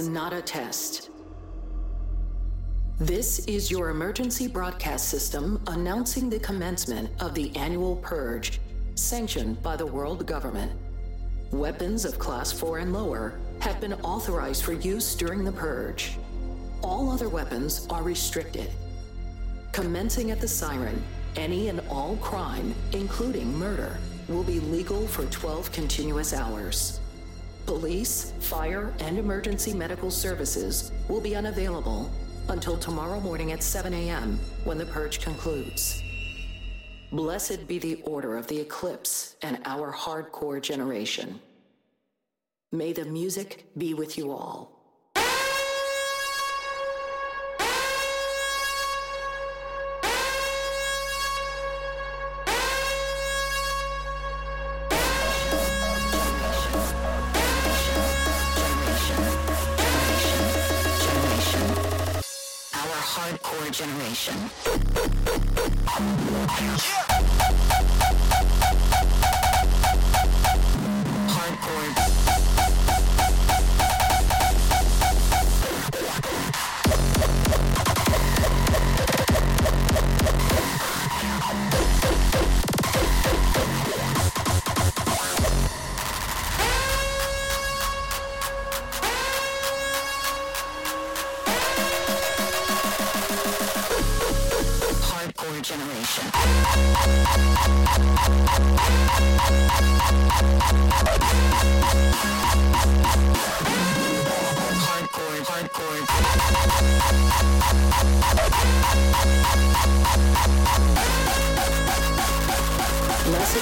Is not a test. This is your emergency broadcast system announcing the commencement of the annual purge sanctioned by the world government. Weapons of class 4 and lower have been authorized for use during the purge. All other weapons are restricted. Commencing at the siren, any and all crime, including murder, will be legal for 12 continuous hours. Police, fire, and emergency medical services will be unavailable until tomorrow morning at 7 a.m. when the purge concludes. Blessed be the order of the eclipse and our hardcore generation. May the music be with you all. Generation. Hardcore. Blessed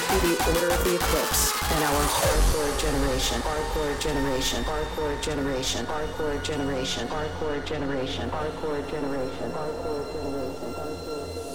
be the order of the eclipse and our hardcore generation, hardcore generation, hardcore generation, hardcore generation, hardcore generation, hardcore generation, hardcore generation, hardcore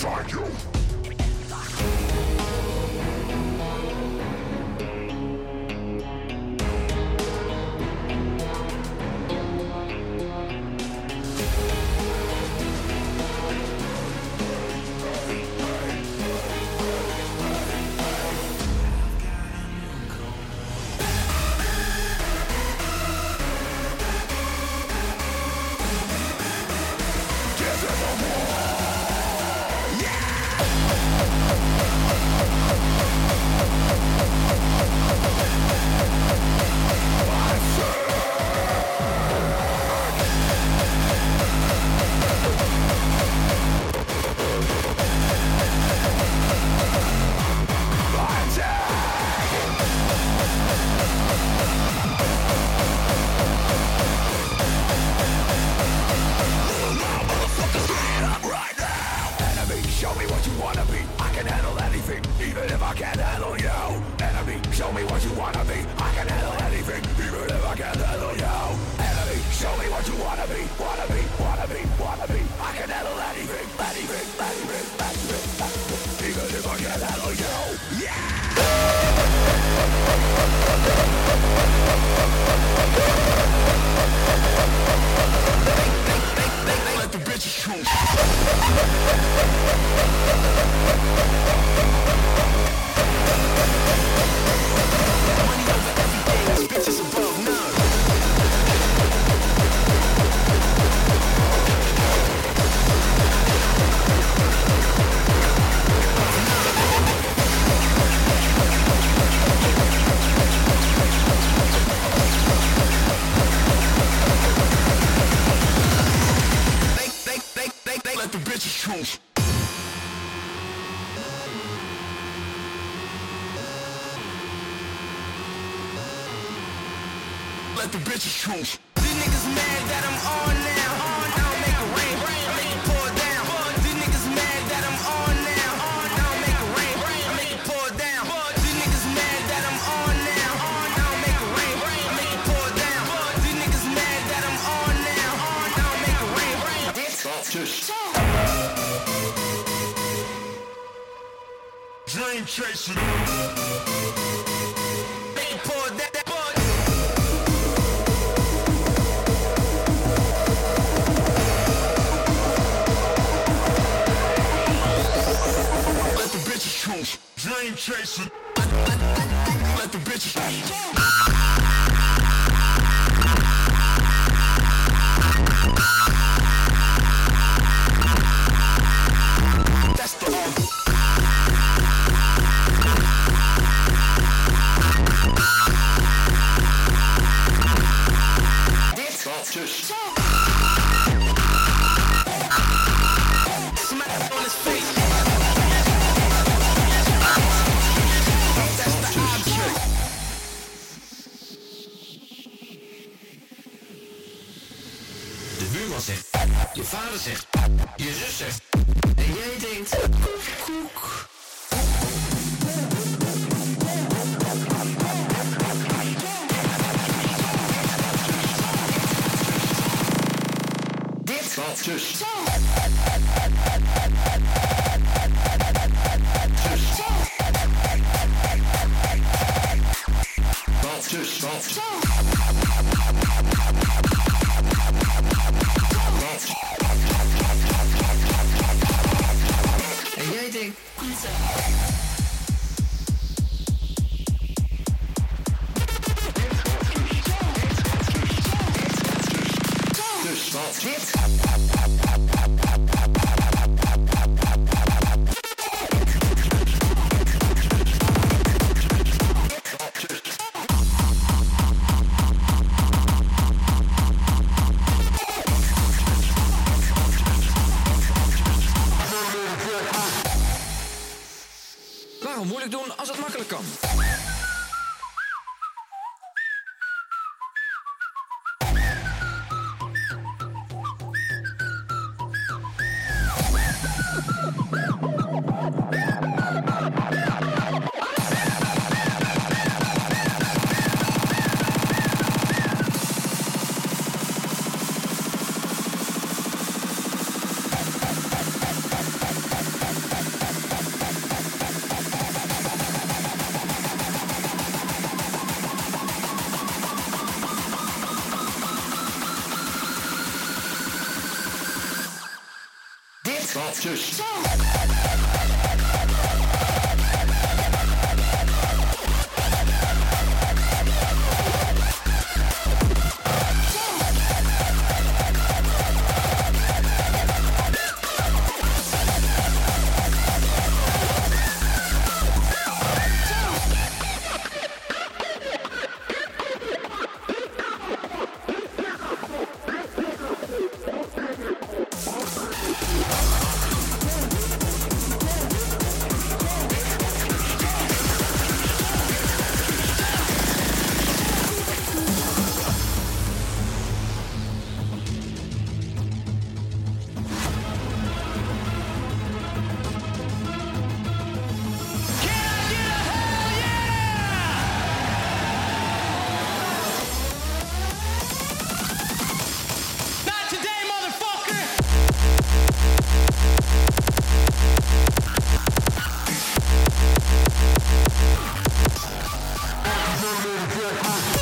Inside you. high.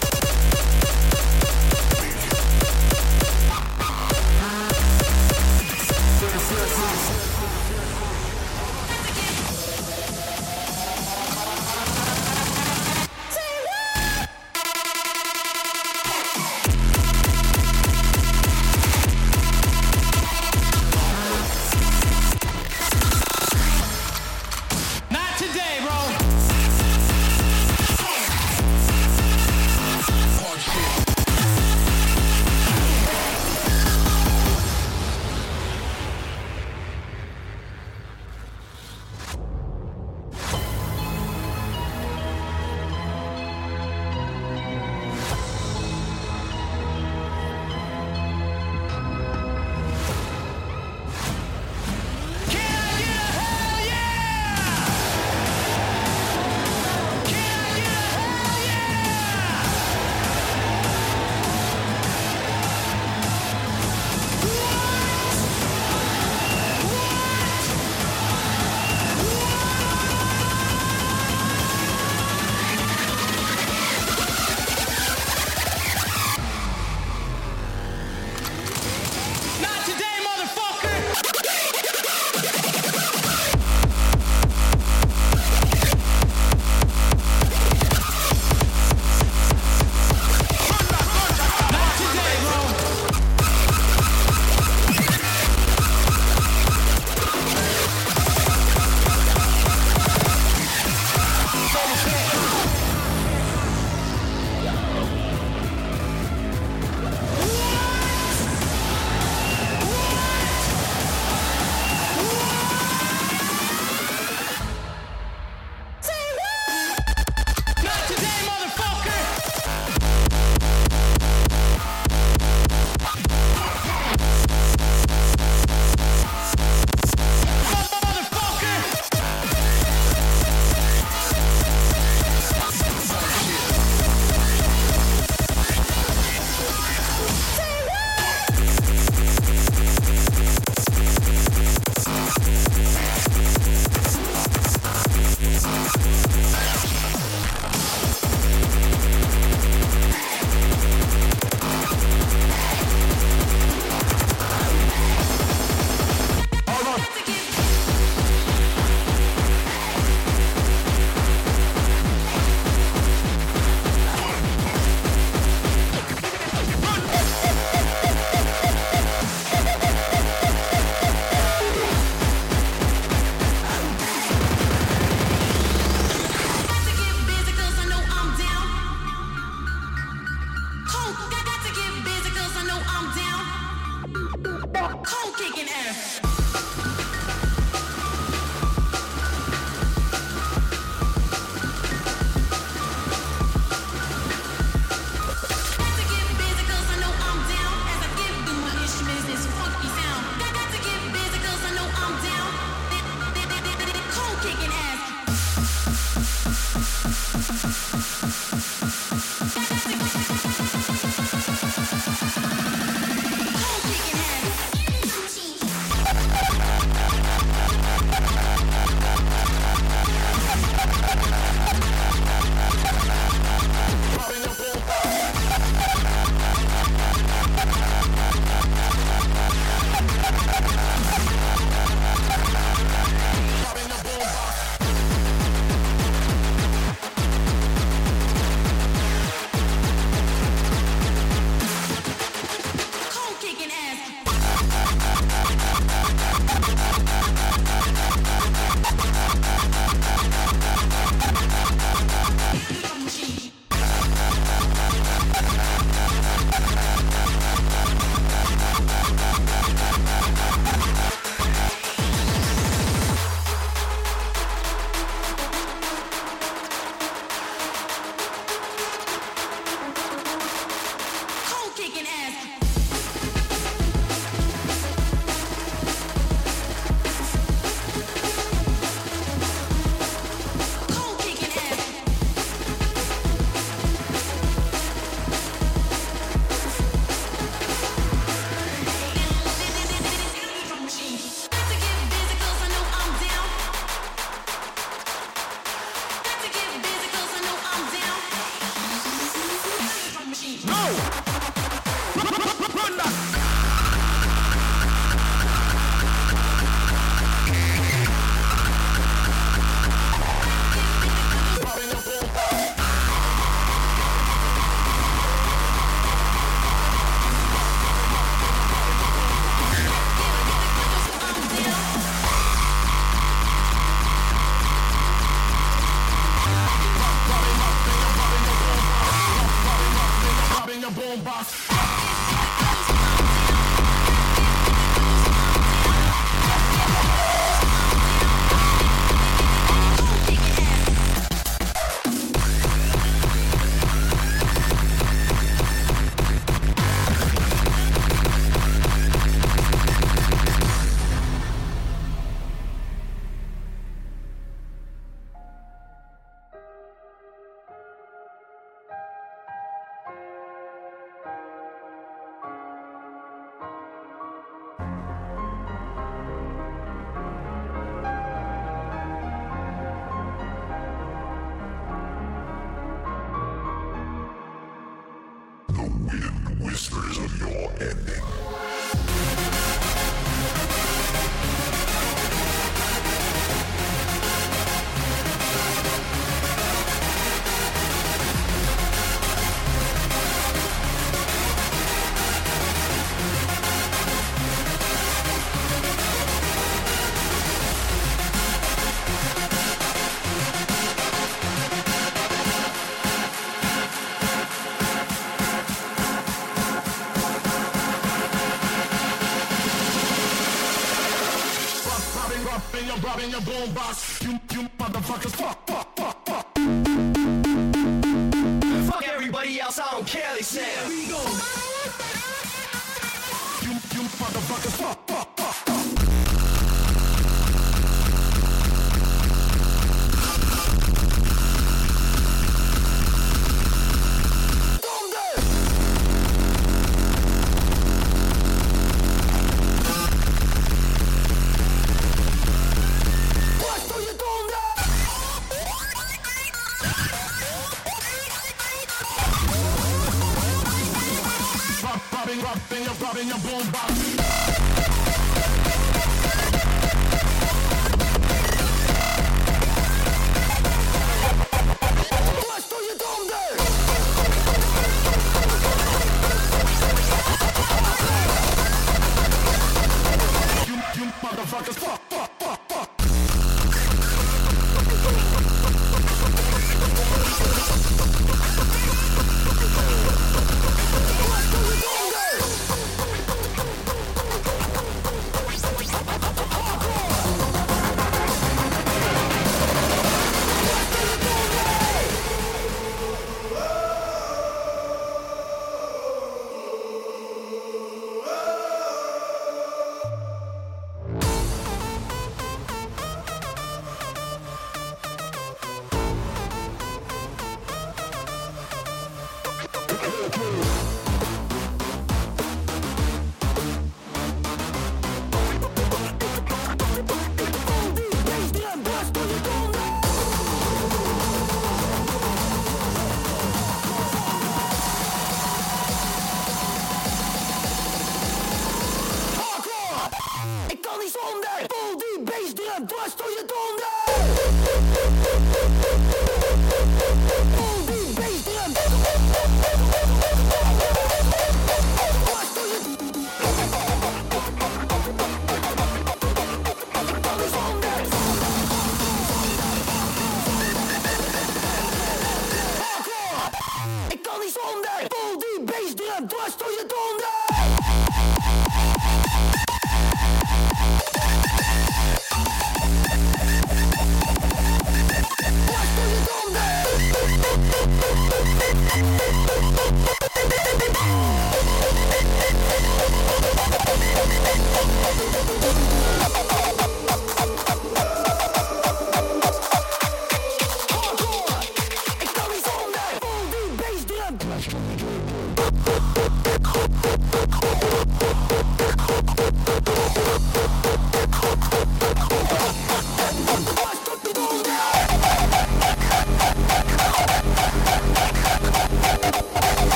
Fuck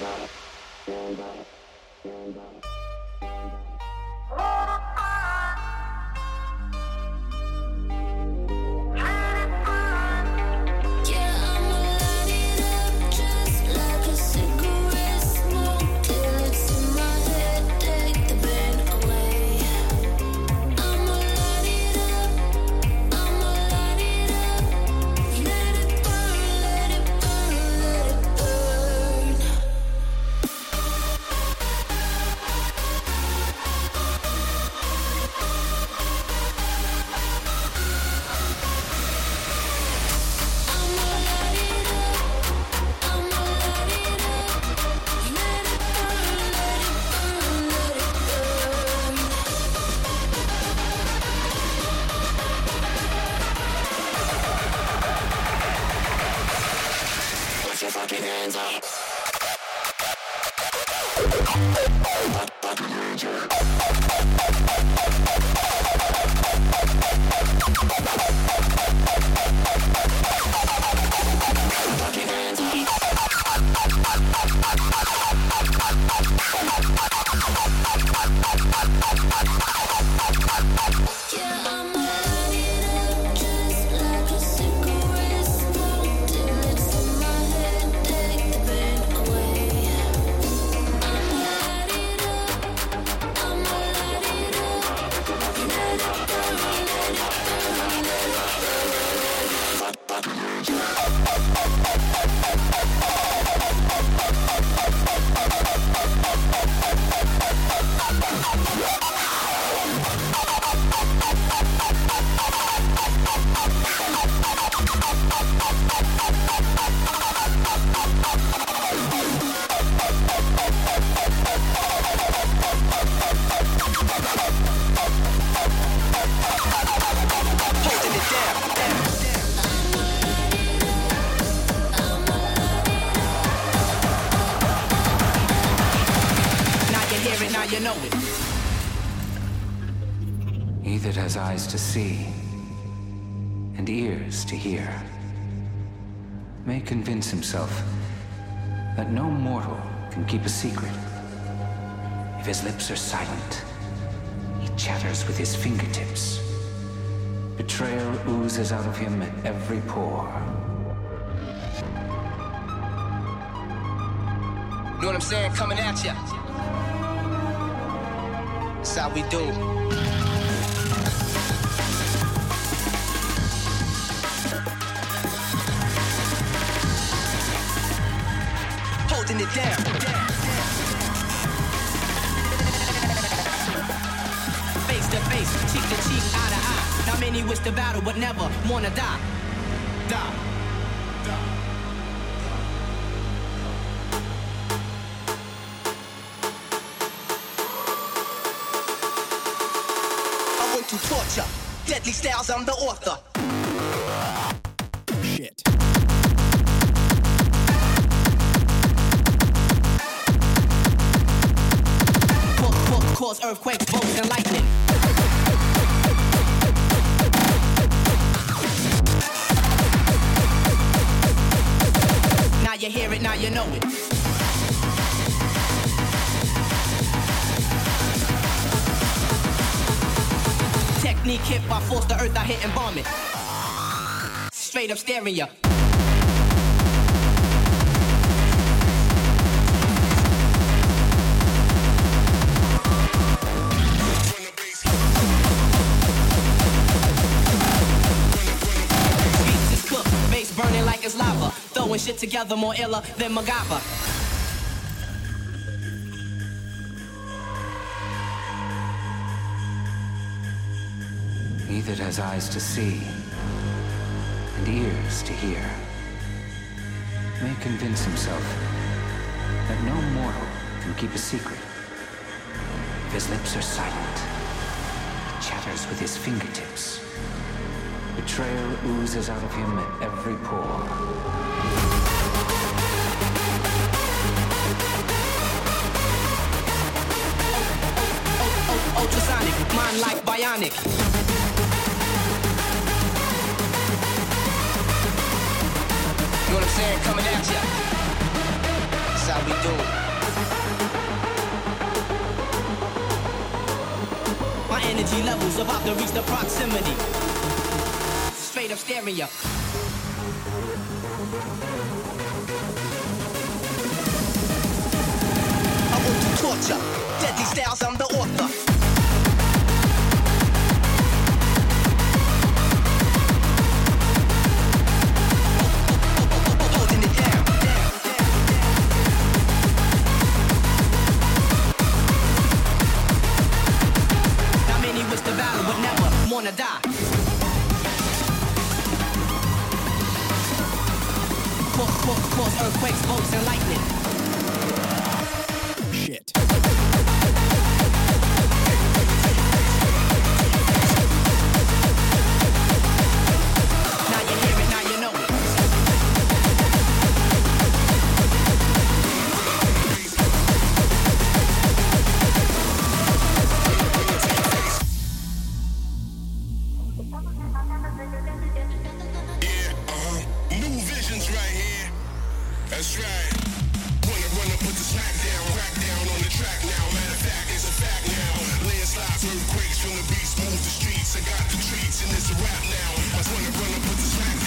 Thank you. See and ears to hear may convince himself that no mortal can keep a secret. If his lips are silent, he chatters with his fingertips. Betrayal oozes out of him at every pore. Know what I'm saying? Coming at ya. That's how we do. Never wanna die. Die. I went to torture, deadly styles, I'm the author. Shit. Cause earthquakes, bolts, and lightning. By force, the earth I hit and bomb it. Straight up staring ya. Burning like it's lava, throwing shit together more iller than MacGyver. That has eyes to see and ears to hear may convince himself that no mortal can keep a secret. His lips are silent, he chatters with his fingertips. Betrayal oozes out of him at every pore. ultrasonic, mind like bionic. You know what I'm saying? Coming at ya. That's how we do. My energy levels about to reach the proximity. Straight up stereo. I want to torture. Deadly styles, I'm the this rap now. I just wanna run up with the track.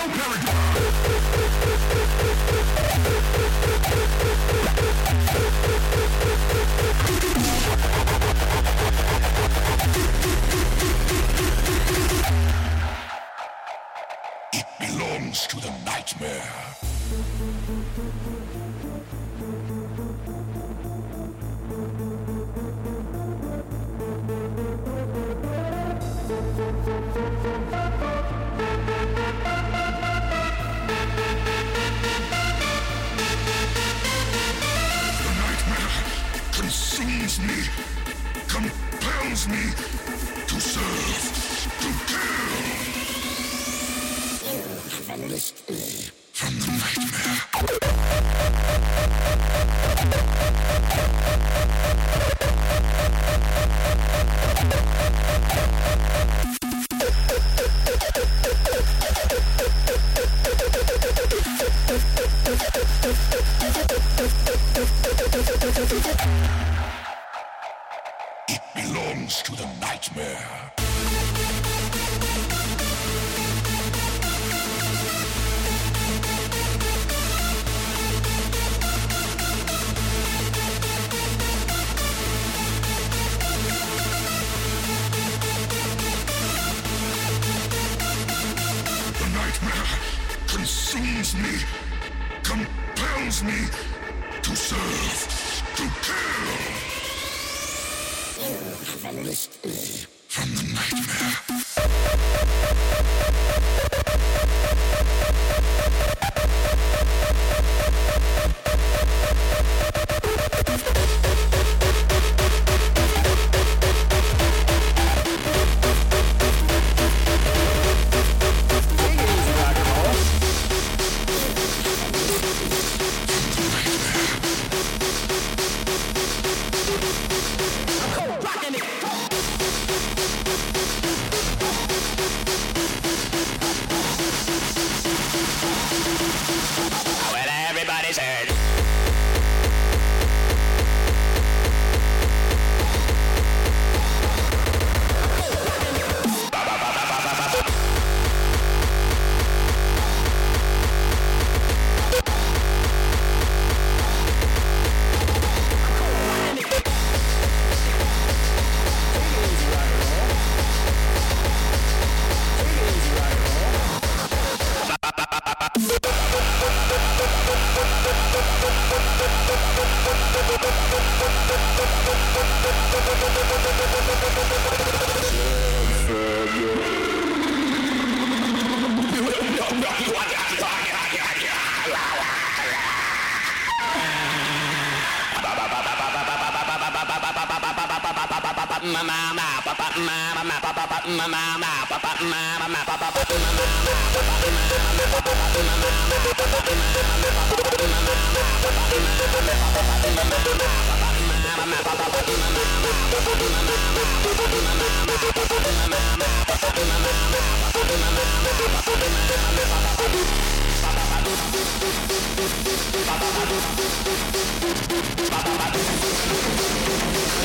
no paradox. understand.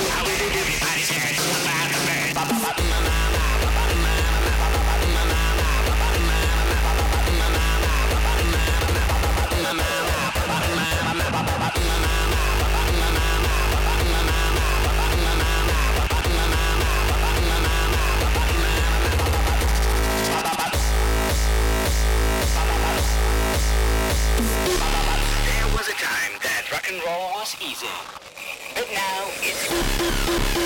How we give you body sharing about the bird. rock and roll was easy. But now it's...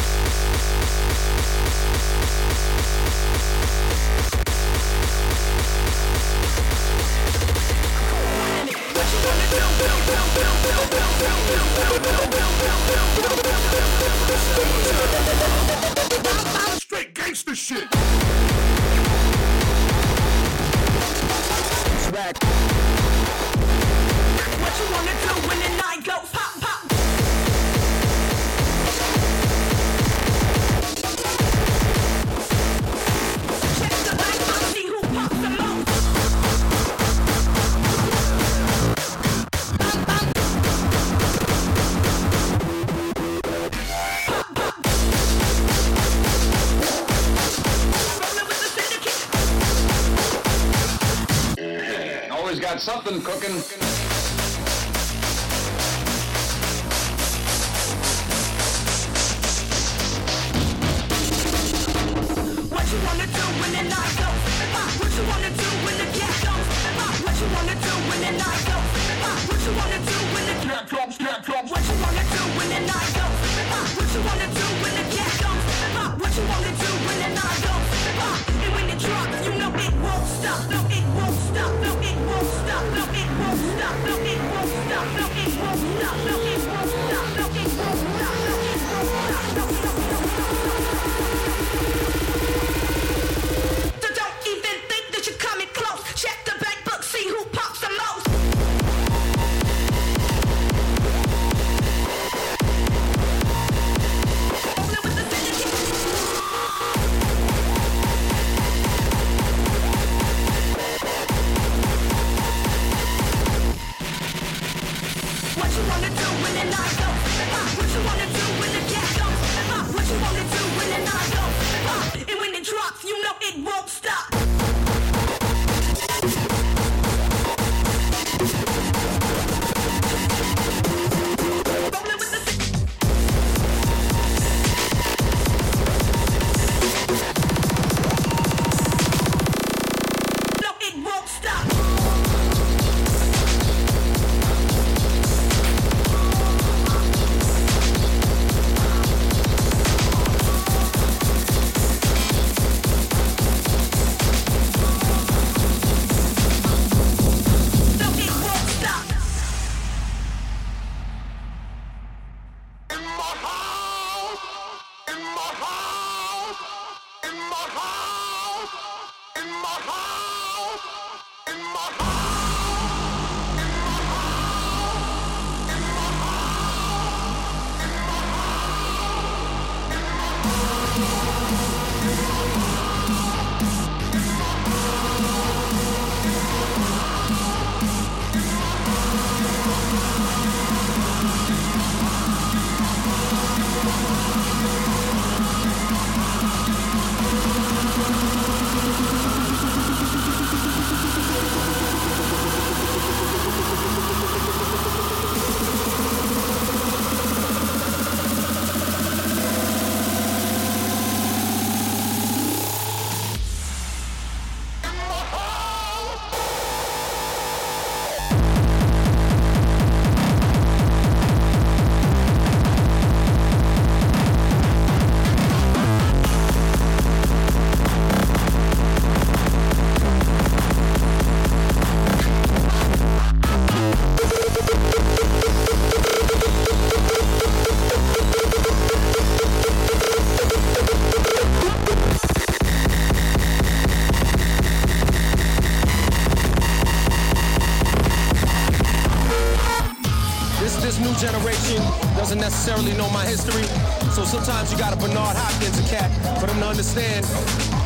understand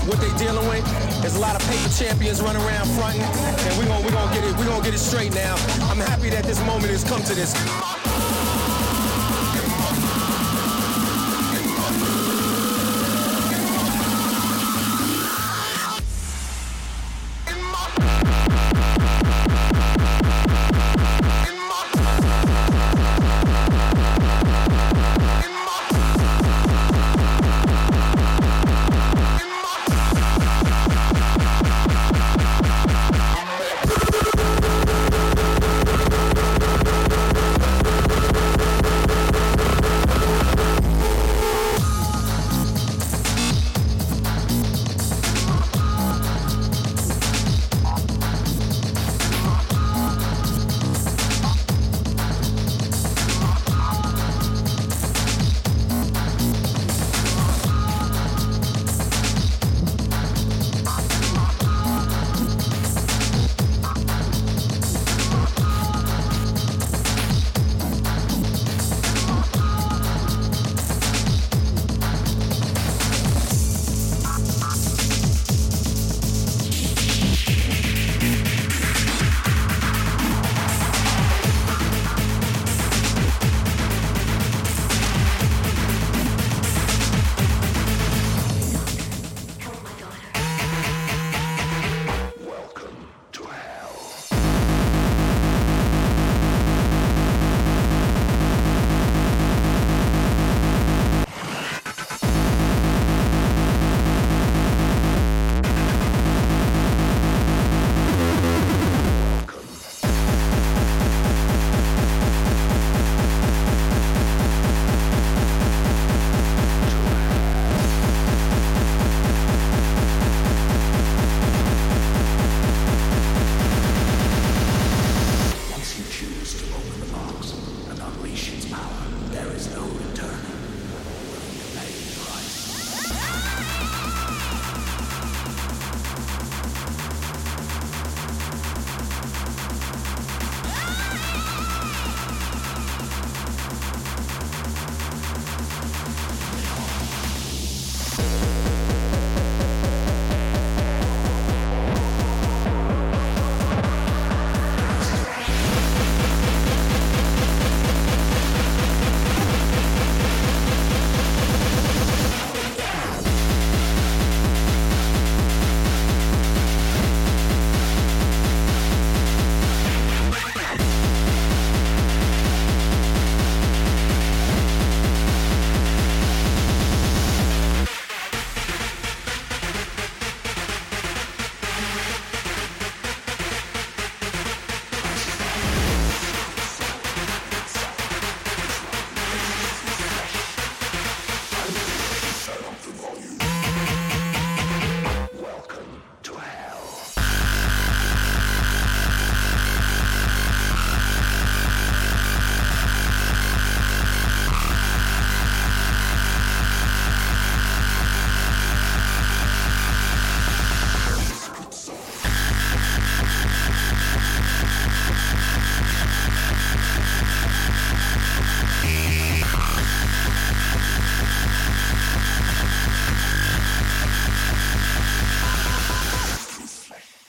what they dealing with. There's a lot of paper champions running around fronting, and we're gonna we gonna get it we gonna get it straight now. I'm happy that this moment has come to this.